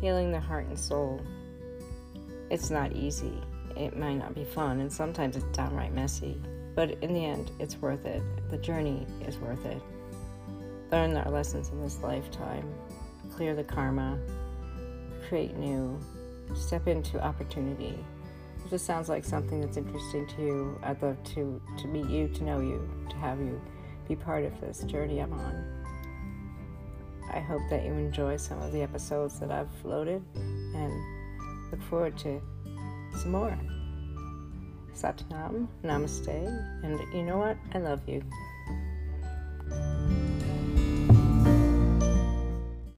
healing the heart and soul. It's not easy. It might not be fun, and sometimes it's downright messy. But in the end, it's worth it. The journey is worth it. Learn our lessons in this lifetime, clear the karma, create new, step into opportunity. If this sounds like something that's interesting to you, I'd love to, to meet you, to know you, to have you be part of this journey I'm on. I hope that you enjoy some of the episodes that I've loaded and look forward to some more. Satnam, namaste, and you know what? I love you.